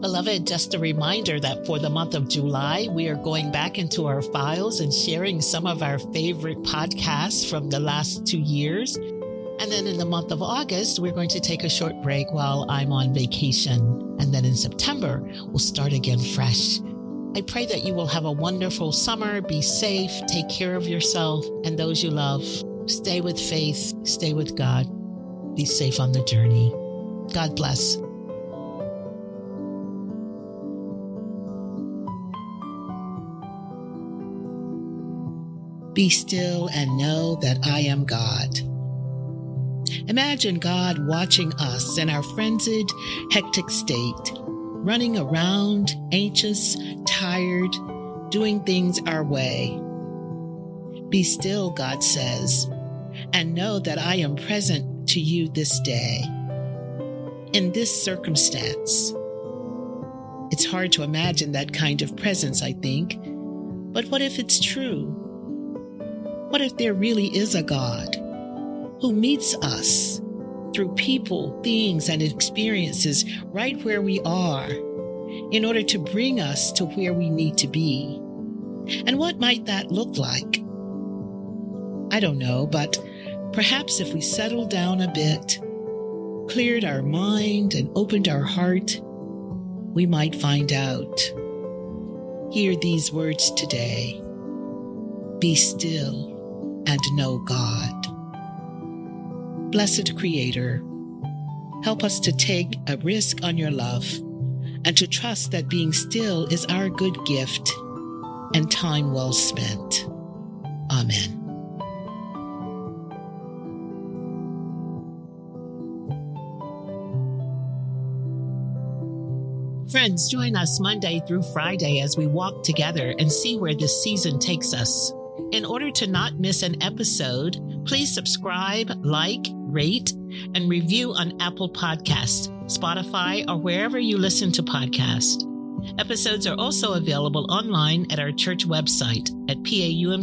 Beloved, just a reminder that for the month of July, we are going back into our files and sharing some of our favorite podcasts from the last two years. And then in the month of August, we're going to take a short break while I'm on vacation. And then in September, we'll start again fresh. I pray that you will have a wonderful summer, be safe, take care of yourself and those you love. Stay with faith, stay with God, be safe on the journey. God bless. Be still and know that I am God. Imagine God watching us in our frenzied, hectic state, running around, anxious, tired, doing things our way. Be still, God says, and know that I am present to you this day. In this circumstance, it's hard to imagine that kind of presence, I think. But what if it's true? What if there really is a God who meets us through people, things, and experiences right where we are in order to bring us to where we need to be? And what might that look like? I don't know, but perhaps if we settled down a bit, cleared our mind, and opened our heart, we might find out. Hear these words today Be still and know God. Blessed Creator, help us to take a risk on your love and to trust that being still is our good gift and time well spent. Amen. Friends, join us Monday through Friday as we walk together and see where this season takes us. In order to not miss an episode, please subscribe, like, rate, and review on Apple Podcasts, Spotify, or wherever you listen to podcasts. Episodes are also available online at our church website at paumcnyc.org.